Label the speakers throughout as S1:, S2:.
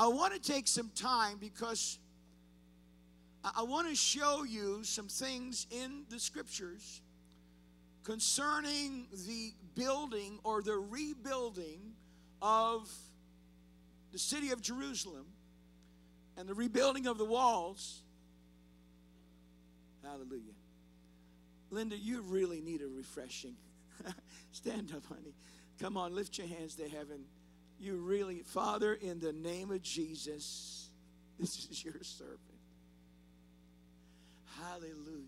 S1: I want to take some time because I, want to show you some things in the scriptures concerning the building or the rebuilding of the city of Jerusalem and the rebuilding of the walls. Hallelujah. Linda, you really need a refreshing. Stand up, honey. Come on, lift your hands to heaven. You really, Father, in the name of Jesus, this is your servant. Hallelujah.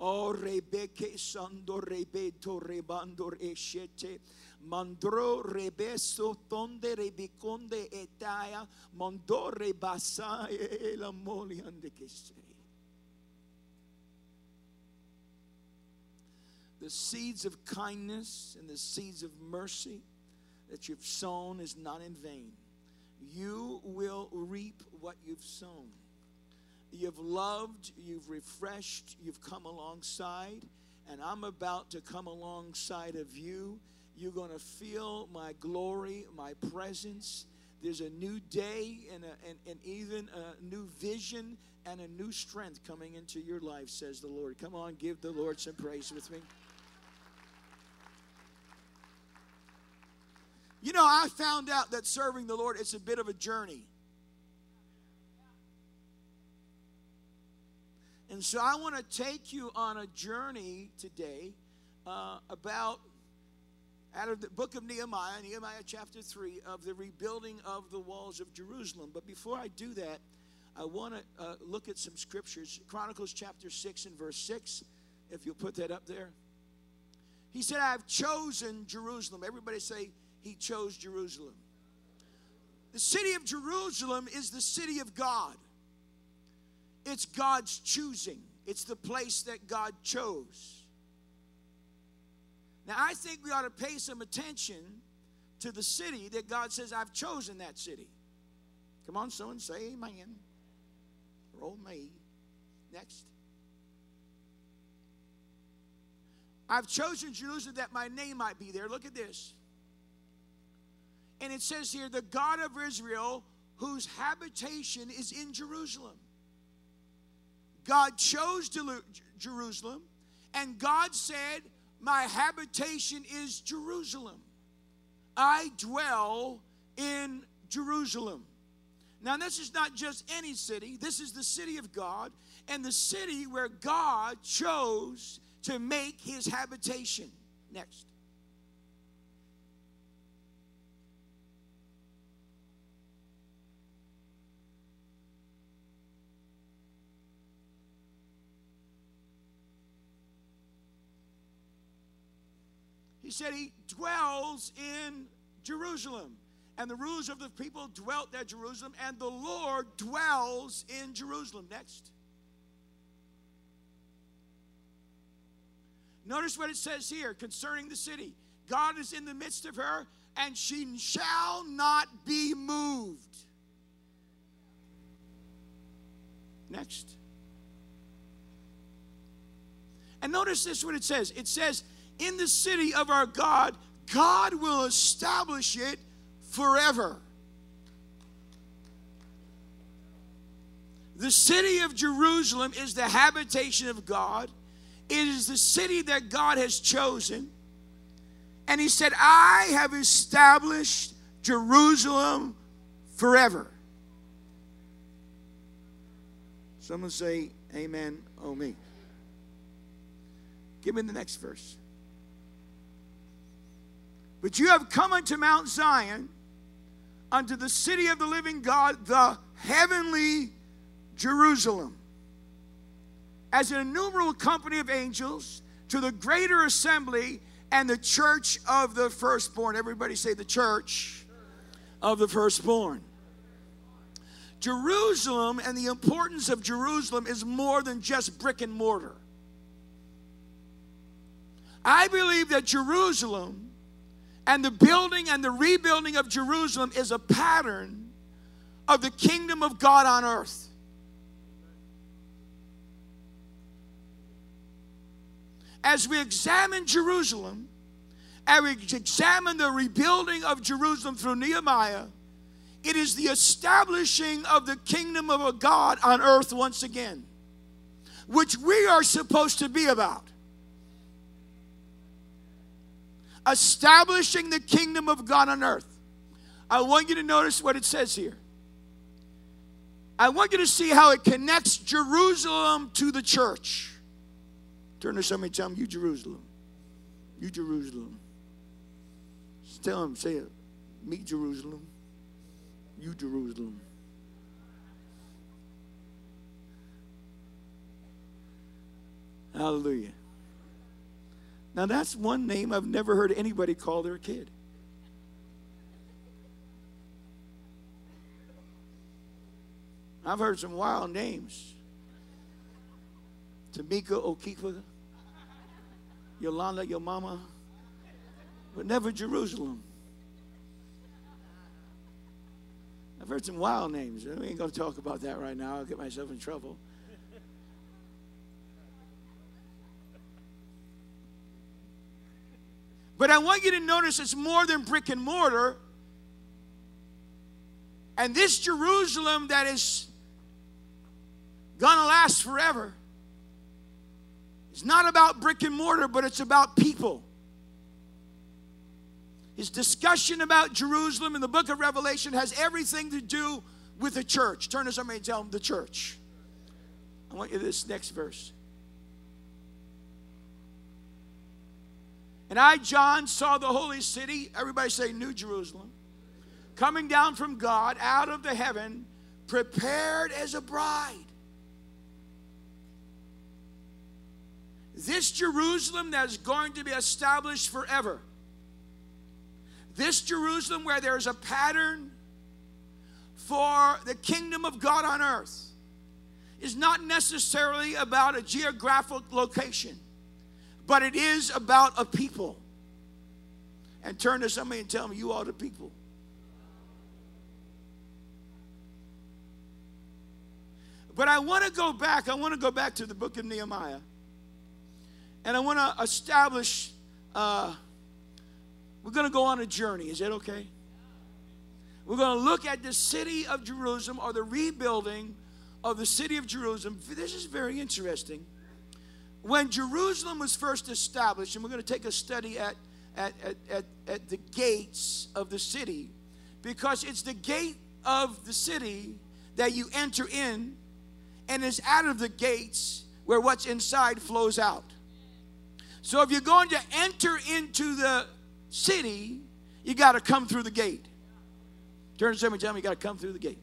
S1: Oh, rebeke sando rebeto rebando eshete. Mandro rebeso tonde rebiconde etaya. Mondo rebasaye la moliande que sei. the seeds of kindness and the seeds of mercy that you've sown is not in vain. You will reap what you've sown. You've loved, you've refreshed, you've come alongside, and I'm about to come alongside of you. You're going to feel my glory, my presence. There's a new day and, a, and, and even a new vision and a new strength coming into your life, says the Lord. Come on, give the Lord some praise with me. You know, I found out that serving the Lord is a bit of a journey. And so I want to take you on a journey today uh, about out of the book of Nehemiah, Nehemiah chapter 3, of the rebuilding of the walls of Jerusalem. But before I do that, I want to uh, look at some scriptures. Chronicles chapter 6 and verse 6, if you'll put that up there. He said, I have chosen Jerusalem. Everybody say, he chose Jerusalem. The city of Jerusalem is the city of God. It's God's choosing, it's the place that God chose. Now, I think we ought to pay some attention to the city that God says, I've chosen that city. Come on, someone say amen. Roll me. Next. I've chosen Jerusalem that my name might be there. Look at this. And it says here, the God of Israel, whose habitation is in Jerusalem. God chose Jerusalem, and God said, My habitation is Jerusalem. I dwell in Jerusalem. Now, this is not just any city, this is the city of God, and the city where God chose to make his habitation. Next. He said he dwells in Jerusalem. And the rulers of the people dwelt at Jerusalem, and the Lord dwells in Jerusalem. Next. Notice what it says here concerning the city God is in the midst of her, and she shall not be moved. Next. And notice this what it says it says, in the city of our God, God will establish it forever. The city of Jerusalem is the habitation of God. It is the city that God has chosen. And he said, I have established Jerusalem forever. Someone say, Amen, oh me. Give me the next verse. But you have come unto Mount Zion, unto the city of the living God, the heavenly Jerusalem, as an innumerable company of angels, to the greater assembly and the church of the firstborn. Everybody say the church of the firstborn. Jerusalem and the importance of Jerusalem is more than just brick and mortar. I believe that Jerusalem and the building and the rebuilding of Jerusalem is a pattern of the kingdom of God on earth. As we examine Jerusalem, and we examine the rebuilding of Jerusalem through Nehemiah, It is the establishing of the kingdom of a God on earth once again, which we are supposed to be about. Establishing the kingdom of God on earth. I want you to notice what it says here. I want you to see how it connects Jerusalem to the church. Turn to somebody and tell them, You Jerusalem. You Jerusalem. Just tell them, say it. Meet Jerusalem. You Jerusalem. Hallelujah. Now, that's one name I've never heard anybody call their kid. I've heard some wild names. Tamika Okifa, Yolanda, your mama, but never Jerusalem. I've heard some wild names. We ain't going to talk about that right now. I'll get myself in trouble. But I want you to notice it's more than brick and mortar. And this Jerusalem that is gonna last forever. It's not about brick and mortar, but it's about people. His discussion about Jerusalem in the book of Revelation has everything to do with the church. Turn to somebody and tell them the church. I want you this next verse. And I, John, saw the holy city, everybody say New Jerusalem, coming down from God out of the heaven, prepared as a bride This Jerusalem that is going to be established forever. This Jerusalem where there's a pattern for the kingdom of God on earth is not necessarily about a geographic location, but it is about a people. And turn to somebody and tell them, You are the people. But I want to go back. I want to go back to the book of Nehemiah. And I want to establish, uh, we're going to go on a journey. Is that okay? We're going to look at the city of Jerusalem or the rebuilding of the city of Jerusalem. This is very interesting. When Jerusalem was first established, and we're going to take a study at, at, at, at, the gates of the city, because it's the gate of the city that you enter in, and it's out of the gates where what's inside flows out. So if you're going to enter into the city, you got to come through the gate. Turn to somebody tell me you got to come through the gate.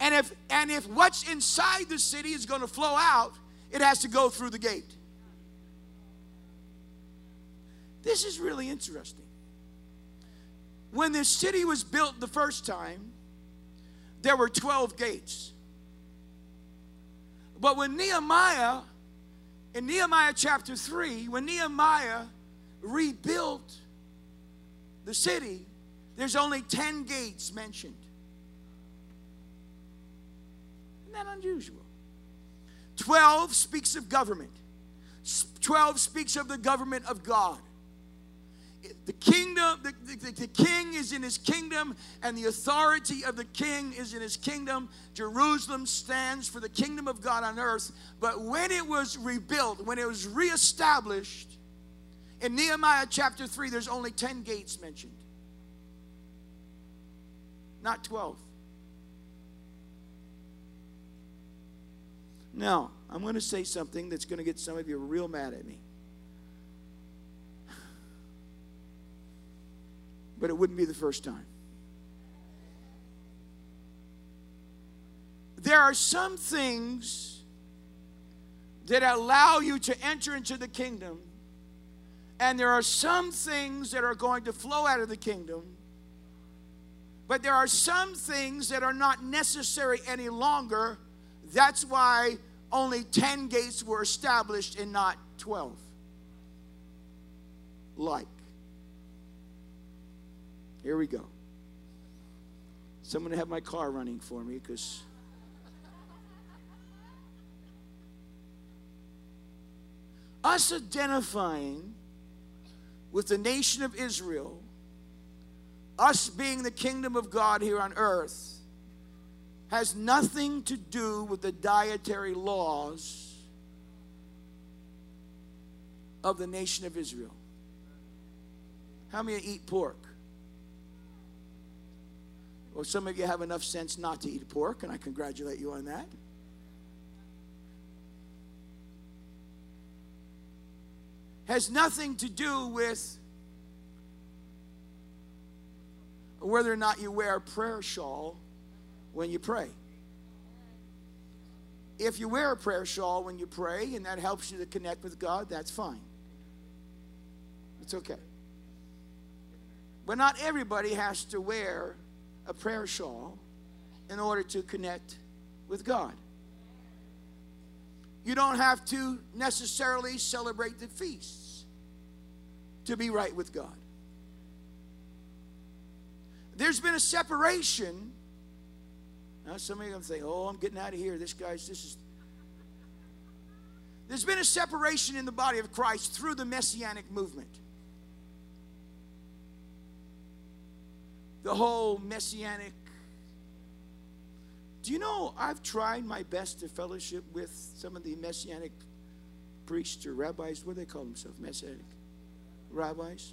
S1: And if and if what's inside the city is going to flow out, it has to go through the gate. This is really interesting. When the city was built the first time, there were 12 gates. But when Nehemiah in Nehemiah chapter 3, when Nehemiah rebuilt the city, there's only 10 gates mentioned. Isn't that unusual? 12 speaks of government, 12 speaks of the government of God the kingdom, the, the, the, king is in his kingdom, and the authority of the king is in his kingdom. Jerusalem stands for the kingdom of God on earth. But when it was rebuilt, when it was reestablished, in Nehemiah chapter 3, there's only 10 gates mentioned, not 12. Now, I'm going to say something that's going to get some of you real mad at me. but it wouldn't be the first time. There are some things that allow you to enter into the kingdom, and there are some things that are going to flow out of the kingdom, but there are some things that are not necessary any longer. That's why only 10 gates were established and not 12. Like. Here we go. Someone have my car running for me because. Us identifying with the nation of Israel us being the kingdom of God here on earth has nothing to do with the dietary laws of the nation of Israel. How many eat pork? Well, some of you have enough sense not to eat pork, and I congratulate you on that. Has nothing to do with whether or not you wear a prayer shawl when you pray. If you wear a prayer shawl when you pray and that helps you to connect with God, that's fine. It's okay. But not everybody has to wear a prayer shawl in order to connect with God. You don't have to necessarily celebrate the feasts to be right with God. There's been a separation. Now, some of you are think, oh, I'm getting out of here. This guy's, this is. There's been a separation in the body of Christ through the messianic movement. The whole messianic. Do you know I've tried my best to fellowship with some of the messianic priests or rabbis? What do they call themselves? Messianic rabbis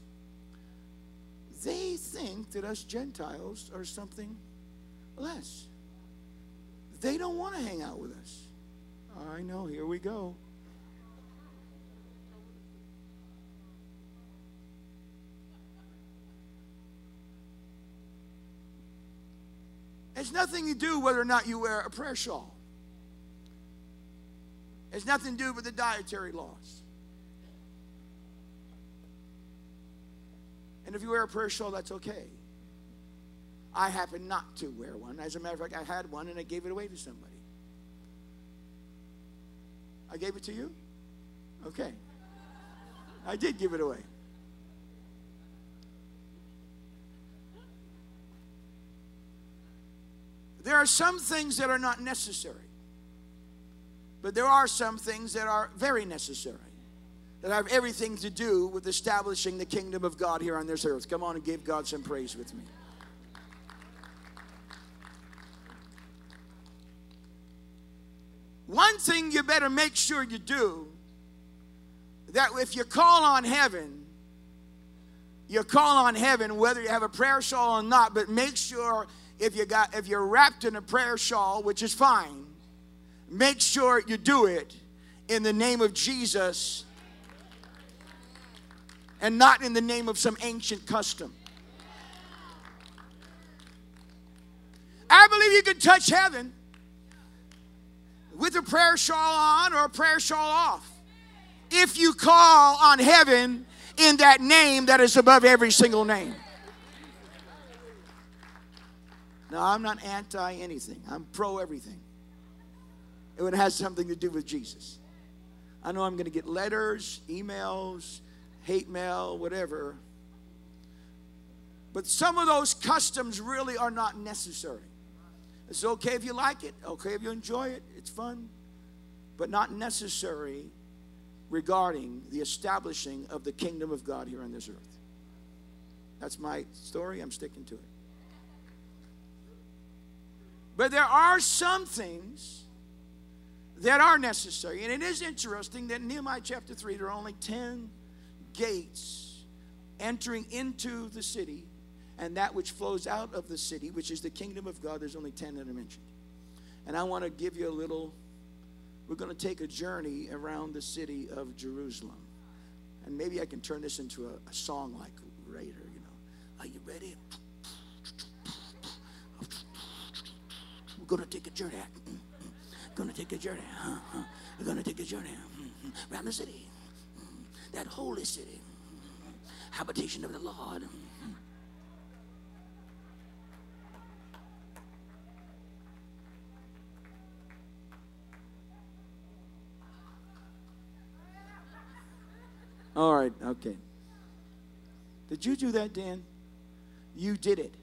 S1: they think that us Gentiles are something less. They don't want to hang out with us. I know, here we go. It's nothing to do whether or not you wear a prayer shawl. It's nothing to do with the dietary laws. And if you wear a prayer shawl, that's okay. I happen not to wear one. As a matter of fact, I had one and I gave it away to somebody. I gave it to you? Okay. I did give it away. There are some things that are not necessary, but there are some things that are very necessary that have everything to do with establishing the kingdom of God here on this earth. Come on and give God some praise with me. One thing you better make sure you do that if you call on heaven, you call on heaven whether you have a prayer shawl or not, but make sure if you got if you're wrapped in a prayer shawl, which is fine, make sure you do it in the name of Jesus and not in the name of some ancient custom. I believe you can touch heaven with a prayer shawl on or a prayer shawl off. If you call on heaven in that name that is above every single name. Now, I'm not anti anything, I'm pro everything. It has something to do with Jesus. I know I'm going to get letters, emails, hate mail, whatever. But some of those customs really are not necessary. It's okay if you like it, okay if you enjoy it, it's fun, but not necessary regarding the establishing of the kingdom of God here on this earth. That's my story, I'm sticking to it. But there are some things that are necessary. And it is interesting that in Nehemiah chapter 3, there are only 10 gates entering into the city and that which flows out of the city, which is the kingdom of God. There's only 10 that are mentioned. And I want to give you a little, we're going to take a journey around the city of Jerusalem. And maybe I can turn this into a, a song like later, you know. Are you ready? We're going to take a journey. Going to take a journey. We're going to take a journey hmm, hmm, around the city hmm, that holy city, habitation of the Lord. All right, okay. Did you do that, Dan? You did it.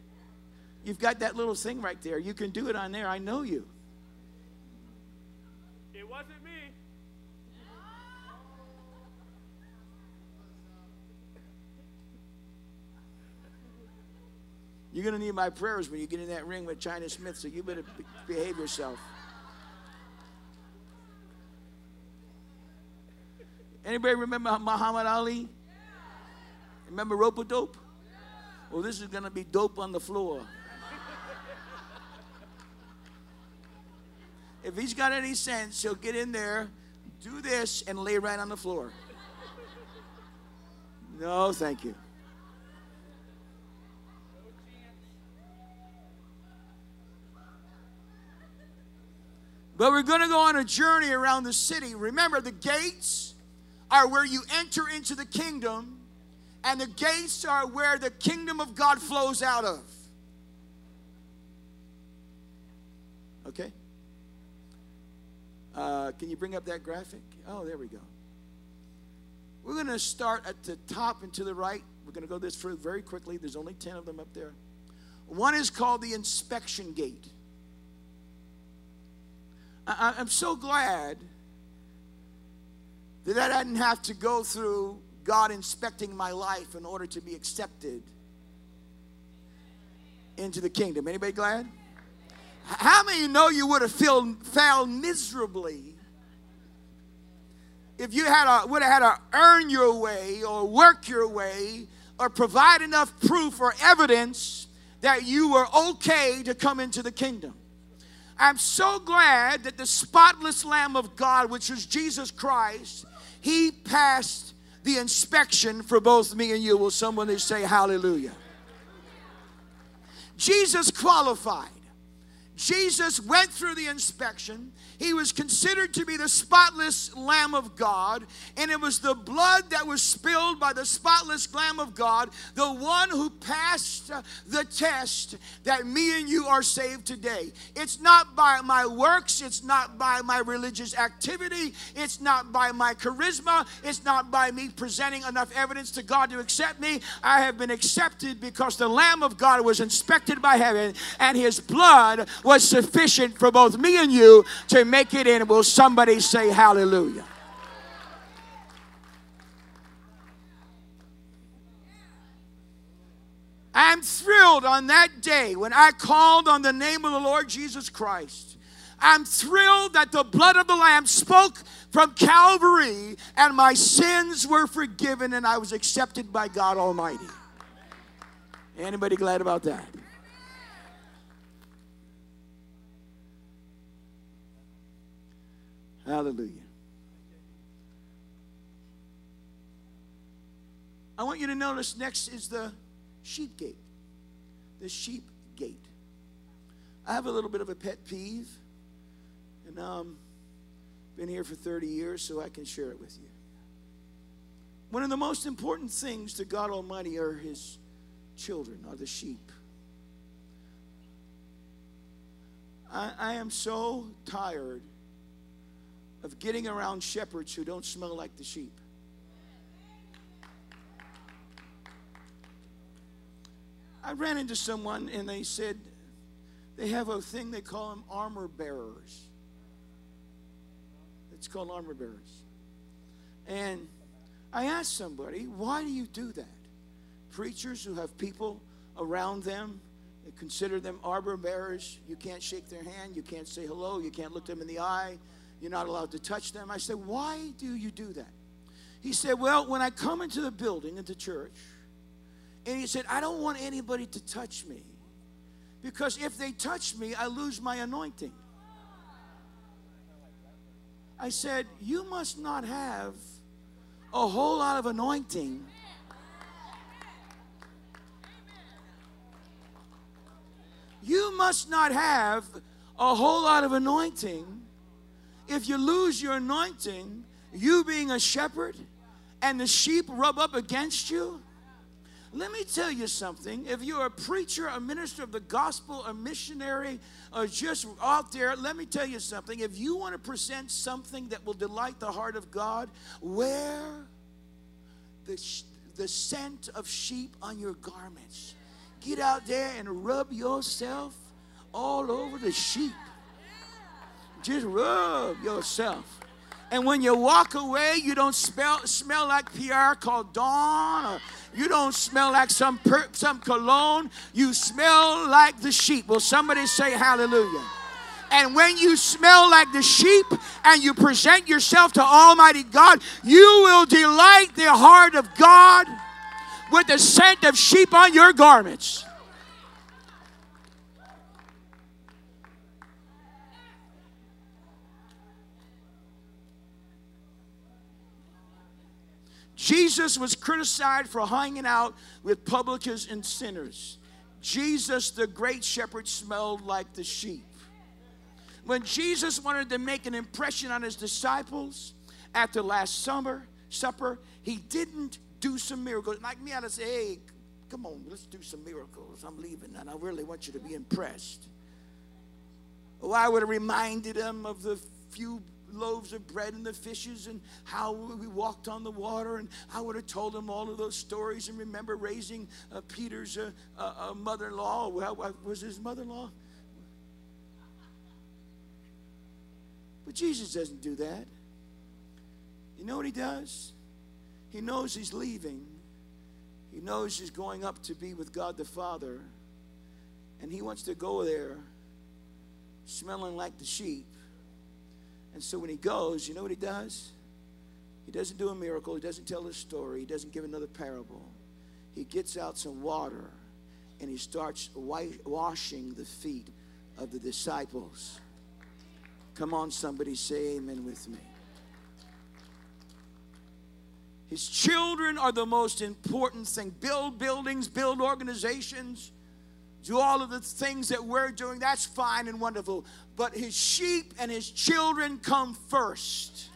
S1: You've got that little thing right there. You can do it on there. I know you.
S2: It wasn't me.
S1: You're going to need my prayers when you get in that ring with China Smith, so you better be- behave yourself. Anybody remember Muhammad Ali? Remember rope a dope? Well, this is going to be dope on the floor. if he's got any sense, he'll get in there, do this, and lay right on the floor. No, thank you. But we're going to go on a journey around the city. Remember, the gates are where you enter into the kingdom, and the gates are where the kingdom of God flows out of. Okay? Uh, can you bring up that graphic? Oh, there we go. We're going to start at the top and to the right. We're going to go this through very quickly. There's only 10 of them up there. One is called the inspection gate. I, am so glad that I didn't have to go through God inspecting my life in order to be accepted into the kingdom. Anybody glad? How many know you would have feel, failed miserably if you had a, would have had to earn your way or work your way or provide enough proof or evidence that you were okay to come into the kingdom? I'm so glad that the spotless Lamb of God, which was Jesus Christ, he passed the inspection for both me and you. Will someone say hallelujah? Jesus qualified. Jesus went through the inspection. He was considered to be the spotless Lamb of God, and it was the blood that was spilled by the spotless Lamb of God, the one who passed the test that me and you are saved today. It's not by my works, it's not by my religious activity, it's not by my charisma, it's not by me presenting enough evidence to God to accept me. I have been accepted because the Lamb of God was inspected by heaven, and his blood was sufficient for both me and you to make it in. Will somebody say hallelujah? I'm thrilled on that day when I called on the name of the Lord Jesus Christ. I'm thrilled that the blood of the Lamb spoke from Calvary and my sins were forgiven and I was accepted by God Almighty. Anybody glad about that? Hallelujah. I want you to notice next is the sheep gate. The sheep gate. I have a little bit of a pet peeve, and um, been here for 30 years, so I can share it with you. One of the most important things to God Almighty are His children, are the sheep. I, I am so tired of getting around shepherds who don't smell like the sheep. I ran into someone and they said they have a thing they call them armor bearers. It's called armor bearers. And I asked somebody, why do you do that? Preachers who have people around them, they consider them armor bearers. You can't shake their hand, you can't say hello, you can't look them in the eye, you're not allowed to touch them. I said, Why do you do that? He said, Well, when I come into the building, into church, and he said, I don't want anybody to touch me because if they touch me, I lose my anointing. I said, You must not have a whole lot of anointing. You must not have a whole lot of anointing if you lose your anointing, you being a shepherd, and the sheep rub up against you, let me tell you something. If you're a preacher, a minister of the gospel, a missionary, or just out there, let me tell you something. If you want to present something that will delight the heart of God, wear the, the scent of sheep on your garments. Get out there and rub yourself all over the sheep. Just rub yourself. And when you walk away, you don't smell, smell like Pierre Cardin or You don't smell like some per, some cologne. You smell like the sheep. Will somebody say hallelujah? And when you smell like the sheep and you present yourself to Almighty God, you will delight the heart of God with the scent of sheep on your garments. Jesus was criticized for hanging out with publicans and sinners. Jesus, the great shepherd, smelled like the sheep. When Jesus wanted to make an impression on his disciples at the Last Summer Supper, he didn't do some miracles. Like me, I'd say, hey, come on, let's do some miracles. I'm leaving and I really want you to be impressed. Oh, I would have reminded them of the few loaves of bread and the fishes and how we walked on the water. And I would have told him all of those stories and remember raising uh, Peter's uh, uh, mother in law. Well, was his mother in law? But Jesus doesn't do that. You know what he does? He knows he's leaving. He knows he's going up to be with God the Father. And he wants to go there smelling like the sheep and so when he goes, you know what he does? He doesn't do a miracle, he doesn't tell a story, he doesn't give another parable. He gets out some water and he starts washing the feet of the disciples. Come on, somebody say amen with me. His children are the most important thing. Build buildings, build organizations, do all of the things that we're doing. That's fine and wonderful but his sheep and his children come first.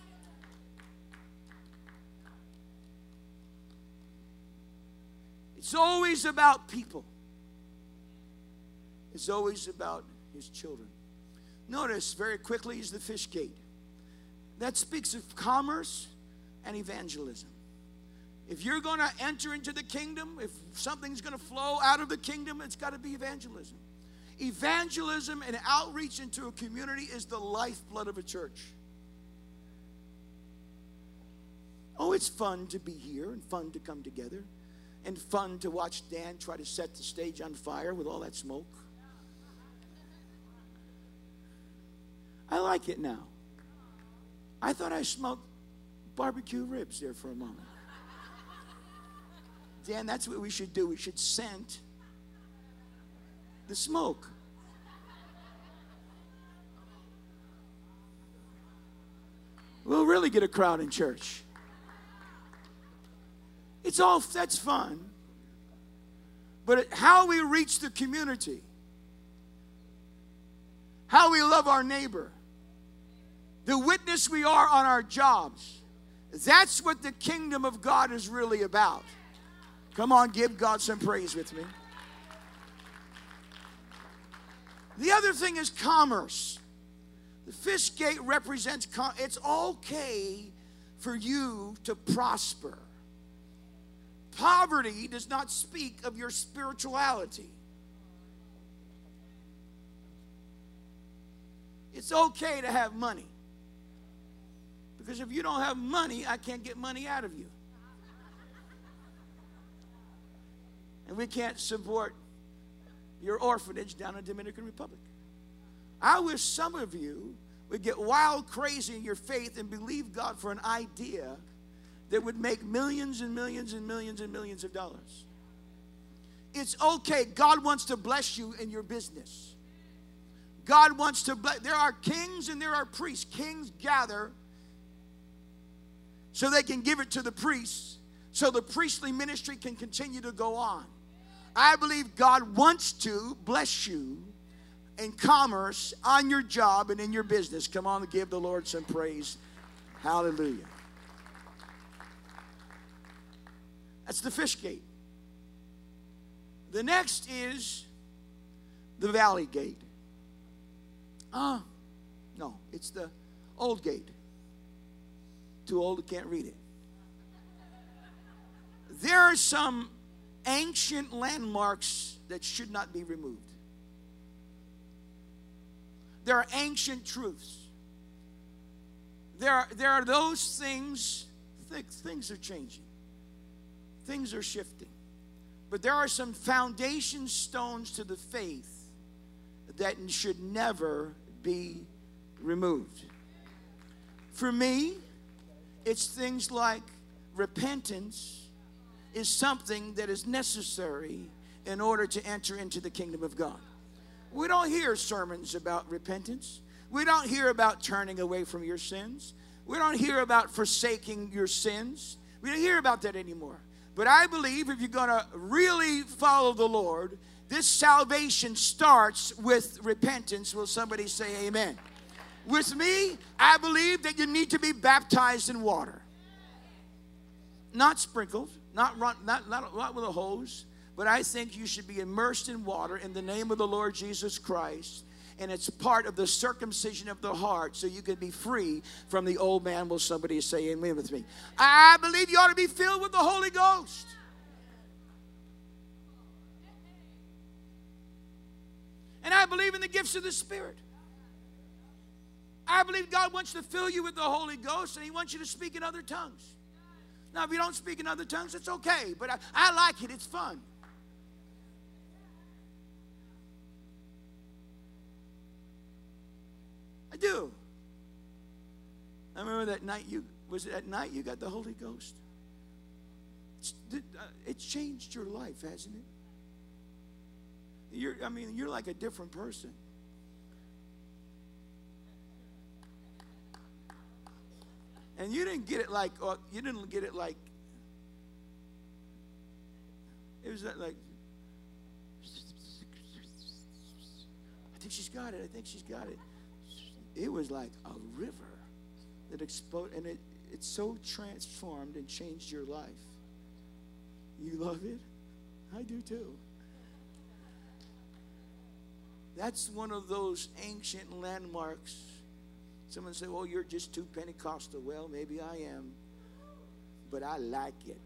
S1: It's always about people. It's always about his children. Notice very quickly is the fish gate. That speaks of commerce and evangelism. If you're going to enter into the kingdom, if something's going to flow out of the kingdom, it's got to be evangelism. Evangelism and outreach into a community is the lifeblood of a church. Oh, it's fun to be here and fun to come together and fun to watch Dan try to set the stage on fire with all that smoke. I like it now. I thought I smoked barbecue ribs there for a moment. Dan, that's what we should do. We should scent the smoke. We'll really get a crowd in church. It's all that's fun. But how we reach the community, how we love our neighbor, the witness we are on our jobs, that's what the kingdom of God is really about. Come on, give God some praise with me. The other thing is commerce. The fish gate represents com- it's okay for you to prosper. Poverty does not speak of your spirituality. It's okay to have money. Because if you don't have money, I can't get money out of you. And we can't support your orphanage down in Dominican Republic. I wish some of you would get wild crazy in your faith and believe God for an idea that would make millions and millions and millions and millions of dollars. It's okay. God wants to bless you in your business. God wants to bless. There are kings and there are priests. Kings gather so they can give it to the priests so the priestly ministry can continue to go on. I believe God wants to bless you in commerce on your job and in your business. Come on and give the Lord some praise. Hallelujah. That's the fish gate. The next is the valley gate. Ah, uh, no, it's the old gate. Too old, can't read it. There are some ancient landmarks that should not be removed. There are ancient truths. There are, there are those things, th- things are changing. things are shifting. But there are some foundation stones to the faith that should never be removed. For me, it's things like repentance is something that is necessary in order to enter into the kingdom of God. We don't hear sermons about repentance. We don't hear about turning away from your sins. We don't hear about forsaking your sins. We don't hear about that anymore. But I believe if you're going to really follow the Lord, this salvation starts with repentance. Will somebody say amen? With me, I believe that you need to be baptized in water. Not sprinkled, not, run, not, not, not with a hose, but I think you should be immersed in water in the name of the Lord Jesus Christ. And it's part of the circumcision of the heart so you can be free from the old man. Will somebody say amen with me? I believe you ought to be filled with the Holy Ghost. And I believe in the gifts of the Spirit. I believe God wants to fill you with the Holy Ghost and He wants you to speak in other tongues. Now, if you don't speak in other tongues, it's okay, but I, I like it, it's fun. I do. I remember that night you was it that night you got the Holy Ghost? It's, uh, changed your life, hasn't it? You're, I mean, you're like a different person. And you didn't get it like, uh, you didn't get it like, it was like, I think she's got it. I think she's got it. It was like a river that exploded, and it, it's so transformed and changed your life. You love it? I do too. That's one of those ancient landmarks Someone say, well, you're just too Pentecostal. Well, maybe I am, but I like it.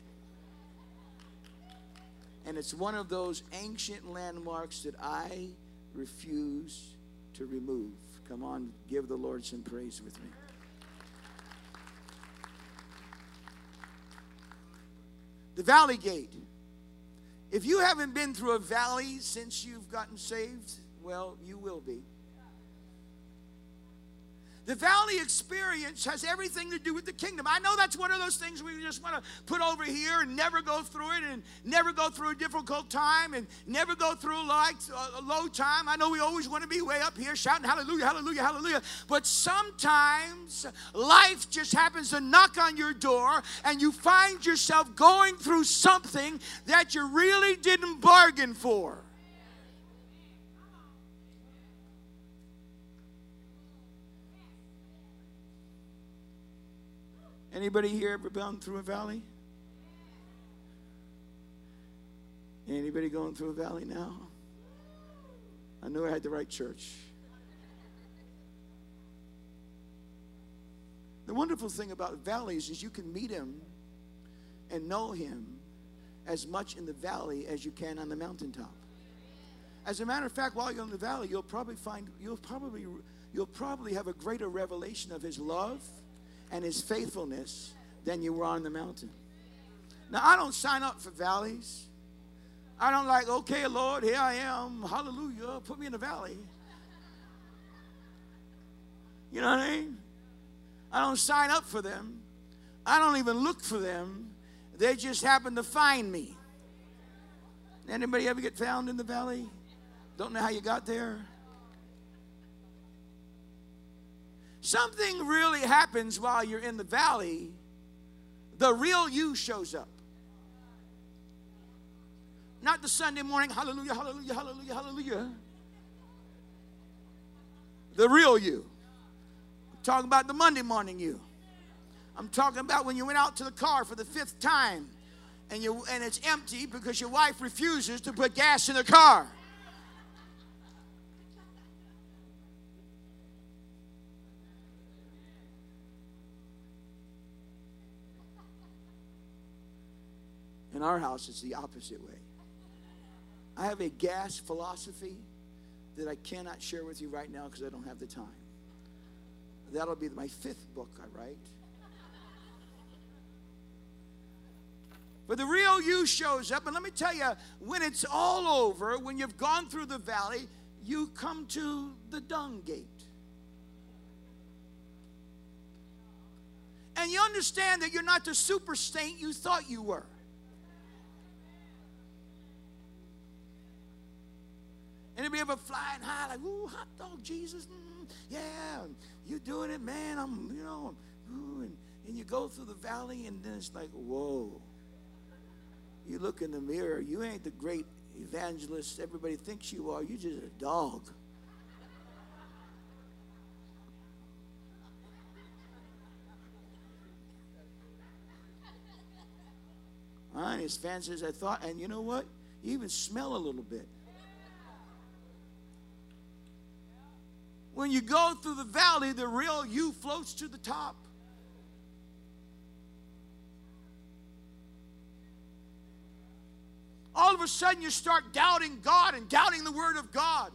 S1: And it's one of those ancient landmarks that I refuse to remove. Come on, give the Lord some praise with me. The Valley Gate. If you haven't been through a valley since you've gotten saved, well, you will be. The valley experience has everything to do with the kingdom. I know that's one of those things we just want to put over here and never go through it and never go through a difficult time and never go through like uh, a low time. I know we always want to be way up here shouting hallelujah, hallelujah, hallelujah. But sometimes life just happens to knock on your door and you find yourself going through something that you really didn't bargain for. Anybody here ever been through a valley? Anybody going through a valley now? I knew I had the right church. The wonderful thing about valleys is you can meet him and know him as much in the valley as you can on the mountaintop. As a matter of fact, while you're in the valley, you'll probably find you'll probably you'll probably have a greater revelation of his love and his faithfulness than you were on the mountain. Now, I don't sign up for valleys. I don't like, okay, Lord, here I am. Hallelujah. Put me in the valley. You know what I mean? I don't sign up for them. I don't even look for them. They just happen to find me. Anybody ever get found in the valley? Don't know how you got there? Something really happens while you're in the valley, the real you shows up. Not the Sunday morning, hallelujah, hallelujah, hallelujah, hallelujah. The real you. I'm talking about the Monday morning you. I'm talking about when you went out to the car for the fifth time and, you, and it's empty because your wife refuses to put gas in the car. In our house, it's the opposite way. I have a gas philosophy that I cannot share with you right now because I don't have the time. That'll be my fifth book I write. But the real you shows up, and let me tell you, when it's all over, when you've gone through the valley, you come to the dung gate. And you understand that you're not the super saint you thought you were. Anybody ever flying high like, ooh, hot dog Jesus? Mm, yeah, you doing it, man. I'm, you know, ooh, and, and you go through the valley, and then it's like, whoa. You look in the mirror, you ain't the great evangelist everybody thinks you are. You're just a dog. I ain't as fancy as I thought. And you know what? You even smell a little bit. When you go through the valley, the real you floats to the top. All of a sudden, you start doubting God and doubting the Word of God.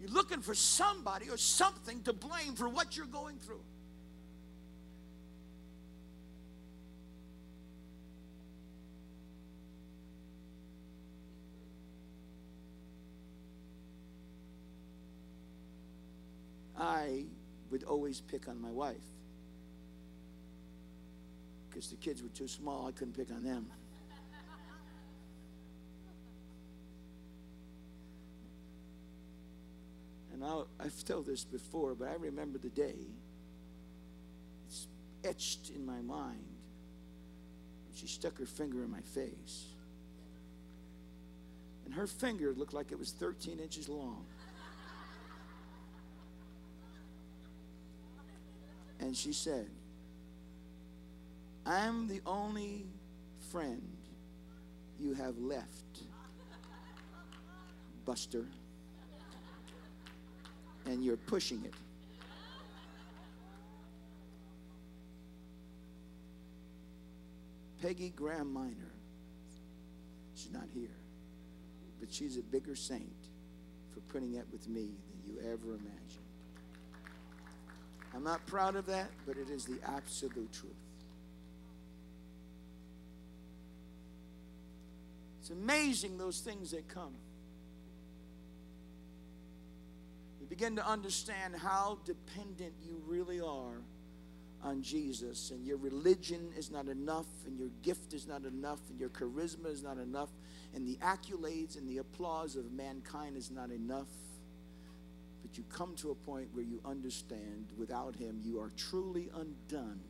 S1: You're looking for somebody or something to blame for what you're going through. I would always pick on my wife because the kids were too small, I couldn't pick on them. And i have told this before, but I remember the day. It's etched in my mind. She stuck her finger in my face. And her finger looked like it was 13 inches long. And she said, I'm the only friend you have left, Buster and you're pushing it. Peggy Graham Minor, she's not here, but she's a bigger saint for putting up with me than you ever imagined. I'm not proud of that, but it is the absolute truth. It's amazing those things that come. You begin to understand how dependent you really are on Jesus, and your religion is not enough, and your gift is not enough, and your charisma is not enough, and the accolades and the applause of mankind is not enough. But you come to a point where you understand without Him, you are truly undone.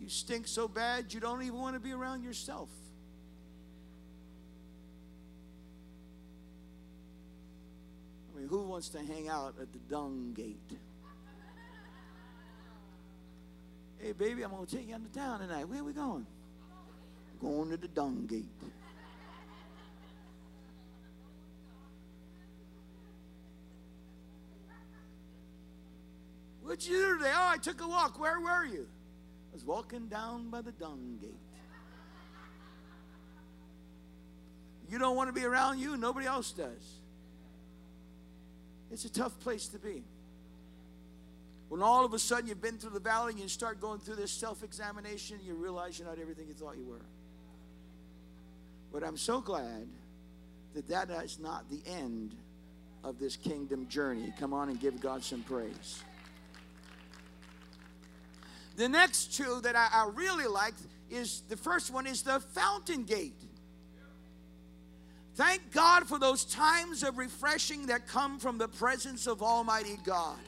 S1: You stink so bad you don't even want to be around yourself. I mean, who wants to hang out at the dung gate? Hey, baby, I'm going to take you into town tonight. Where we going? Going to the dung gate. What'd you do today? Oh, I took a walk. Where were you? I was walking down by the dung gate. You don't want to be around you, nobody else does. It's a tough place to be. When all of a sudden you've been through the valley and you start going through this self examination, you realize you're not everything you thought you were. But I'm so glad that that is not the end of this kingdom journey. Come on and give God some praise. The next two that I, I really liked is the first one is the fountain gate. Thank God for those times of refreshing that come from the presence of Almighty God.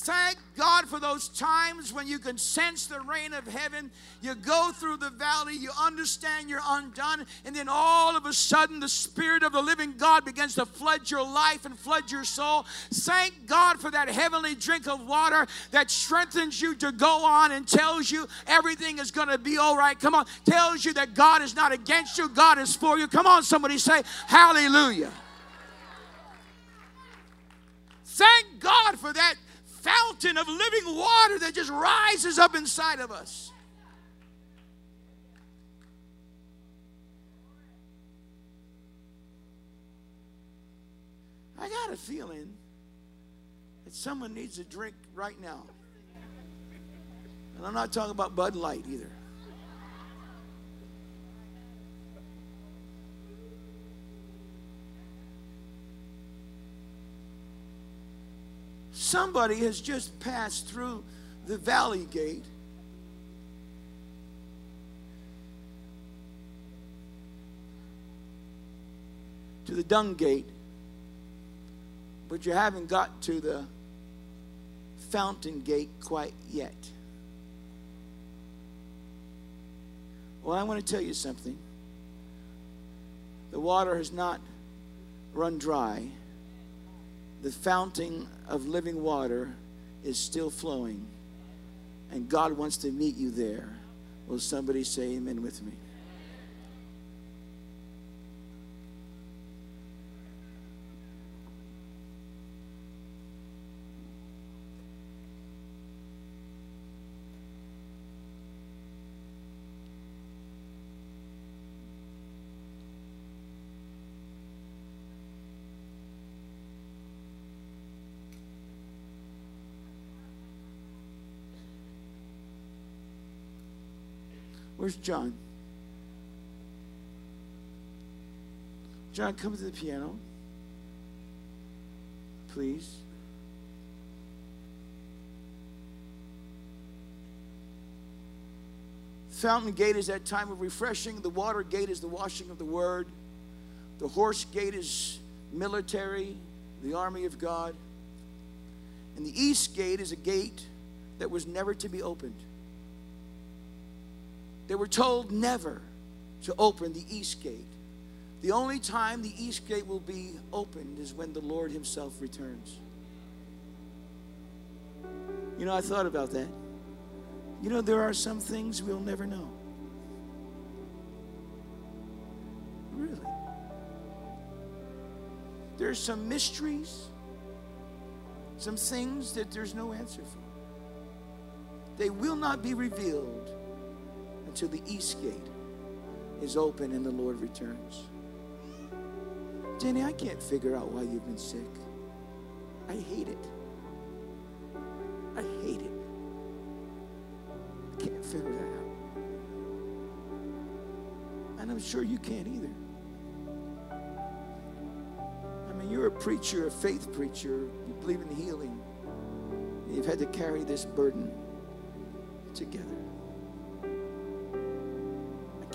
S1: Thank God for those times when you can sense the rain of heaven. You go through the valley, you understand you're undone, and then all of a sudden the Spirit of the living God begins to flood your life and flood your soul. Thank God for that heavenly drink of water that strengthens you to go on and tells you everything is going to be all right. Come on, tells you that God is not against you, God is for you. Come on, somebody say, Hallelujah. Thank God for that fountain of living water that just rises up inside of us. I got a feeling that someone needs a drink right now. And I'm not talking about Bud Light either. Somebody has just passed through the valley gate. To the dung gate, but you haven't got to the fountain gate quite yet. Well, I want to tell you something. The water has not run dry. The fountain of living water is still flowing. And God wants to meet you there. Will somebody say amen with me? Where's John? John, come to the piano. Please. Fountain gate is that time of refreshing. The water gate is the washing of the word. The horse gate is military, the army of God. And the east gate is a gate that was never to be opened. They were told never to open the east gate. The only time the east gate will be opened is when the Lord Himself returns. You know, I thought about that. You know, there are some things we'll never know. Really. There's some mysteries, some things that there's no answer for. They will not be revealed until the east gate is open and the Lord returns. Jenny, I can't figure out why you've been sick. I hate it. I hate it. I can't figure that out. And I'm sure you can't either. I mean, you're a preacher, a faith preacher, you believe in healing. You've had to carry this burden together.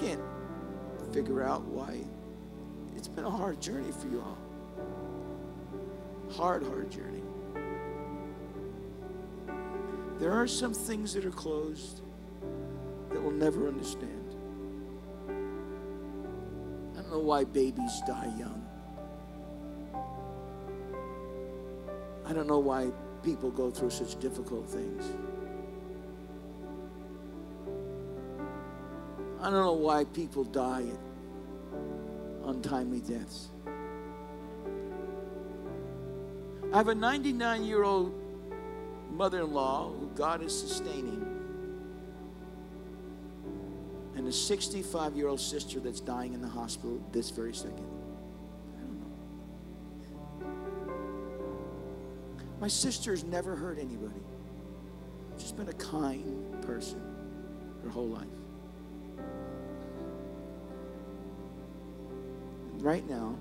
S1: Can't figure out why it's been a hard journey for you all. Hard, hard journey. There are some things that are closed that we'll never understand. I don't know why babies die young. I don't know why people go through such difficult things. I don't know why people die at untimely deaths. I have a 99 year old mother in law who God is sustaining, and a 65 year old sister that's dying in the hospital this very second. I don't know. My sister's never hurt anybody, she's been a kind person her whole life. Right now,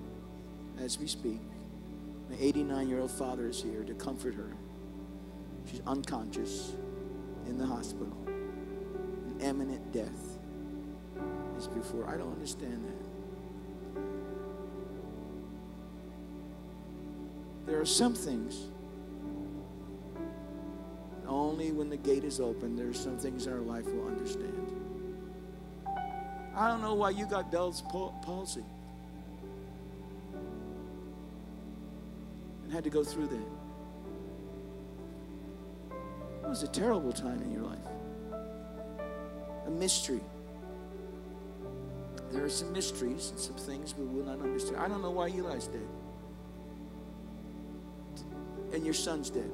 S1: as we speak, my 89 year old father is here to comfort her. She's unconscious in the hospital. An imminent death is before. I don't understand that. There are some things only when the gate is open, there are some things in our life we'll understand. I don't know why you got Bell's palsy. Had to go through that. It was a terrible time in your life, a mystery. There are some mysteries and some things we will not understand. I don't know why Eli's dead. And your son's dead.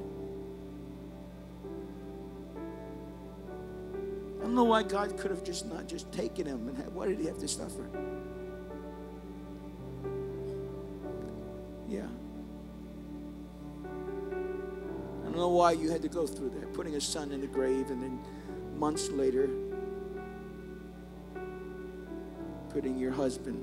S1: I don't know why God could have just not just taken him and had, why did he have to suffer? Why you had to go through that, putting a son in the grave and then months later putting your husband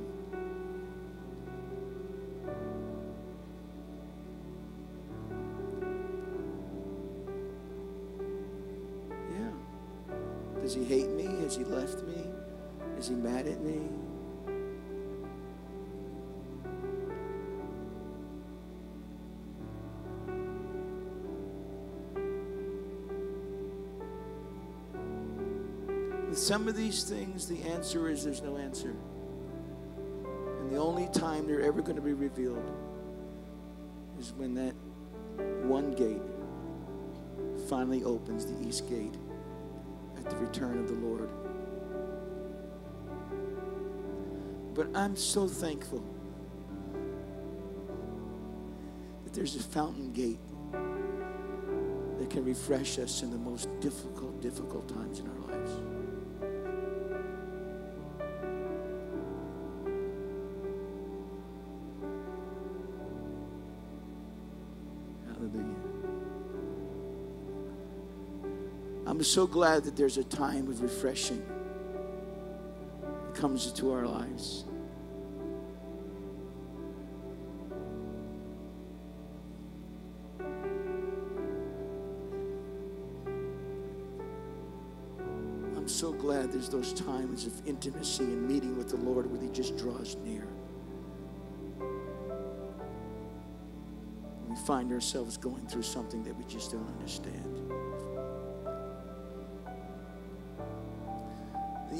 S1: With some of these things, the answer is there's no answer. And the only time they're ever going to be revealed is when that one gate finally opens, the east gate, at the return of the Lord. But I'm so thankful that there's a fountain gate that can refresh us in the most difficult, difficult times in our lives. So glad that there's a time of refreshing that comes into our lives. I'm so glad there's those times of intimacy and meeting with the Lord where He just draws near. We find ourselves going through something that we just don't understand.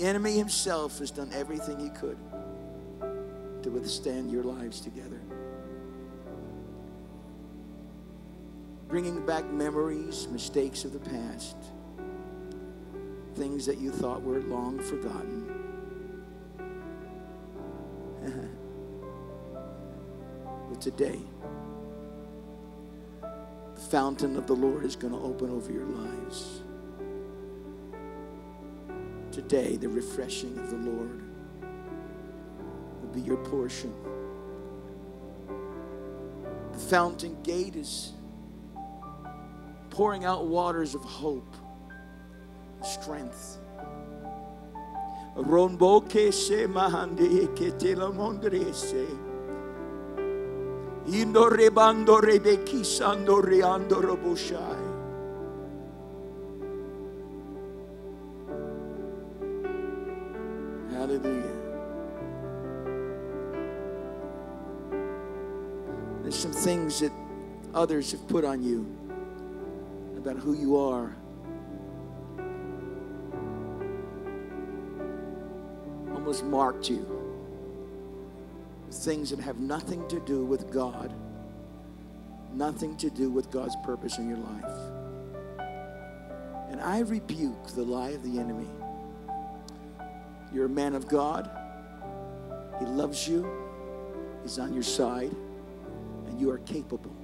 S1: Enemy himself has done everything he could to withstand your lives together. Bringing back memories, mistakes of the past, things that you thought were long forgotten. but today, the fountain of the Lord is going to open over your lives today the refreshing of the Lord will be your portion. The fountain gate is pouring out waters of hope, strength. Romboke se mahande ketela mondrese. Indo rebando rebeki sando reando roboshai. Things that others have put on you about who you are. Almost marked you. Things that have nothing to do with God, nothing to do with God's purpose in your life. And I rebuke the lie of the enemy. You're a man of God. He loves you. He's on your side. And you are capable.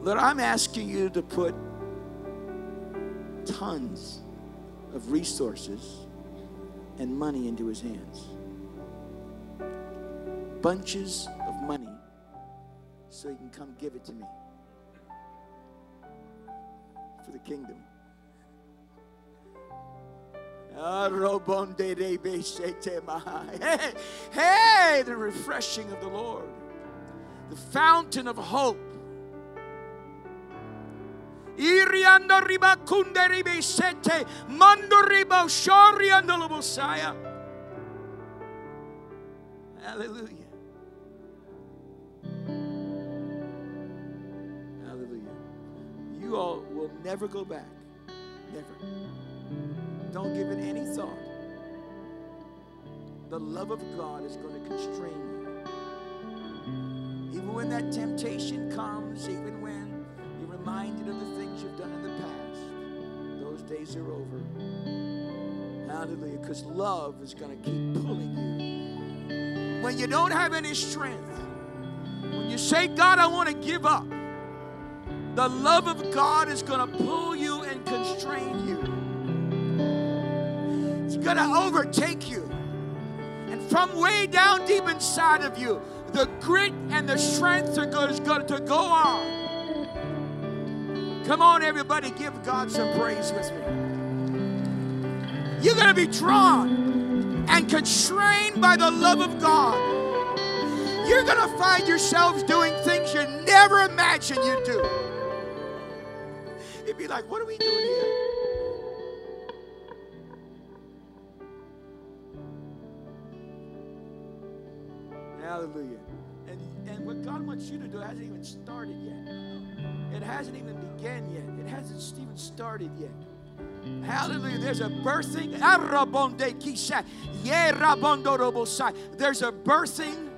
S1: Lord, I'm asking you to put tons of resources and money into his hands. Bunches of money so he can come give it to me for the kingdom. Hey, hey, the refreshing of the Lord, the fountain of hope. Iriando ribe sete, mando. Hallelujah. Hallelujah. You all will never go back. Never. Don't give it any thought. The love of God is going to constrain you. Even when that temptation comes, even when you're reminded of the things you've done in the past, those days are over. Hallelujah. Because love is going to keep pulling you. When you don't have any strength, when you say, God, I want to give up, the love of God is going to pull you and constrain you going to overtake you. And from way down deep inside of you, the grit and the strength to go, to go on. Come on, everybody, give God some praise with me. You're going to be drawn and constrained by the love of God. You're going to find yourselves doing things you never imagined you'd do. You'd be like, what are we doing here? Hallelujah. And, and what God wants you to do hasn't even started yet. It hasn't even begun yet. It hasn't even started yet. Hallelujah. There's a birthing. There's a birthing.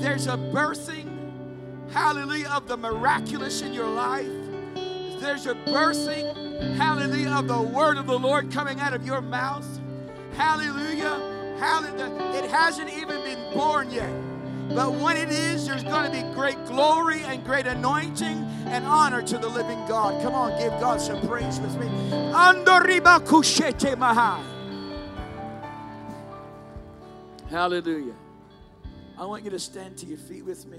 S1: There's a birthing. Hallelujah. Of the miraculous in your life. There's a birthing. Hallelujah. Of the word of the Lord coming out of your mouth. Hallelujah. Hallelujah. It hasn't even been born yet. But when it is, there's going to be great glory and great anointing and honor to the living God. Come on, give God some praise with me. Hallelujah. I want you to stand to your feet with me.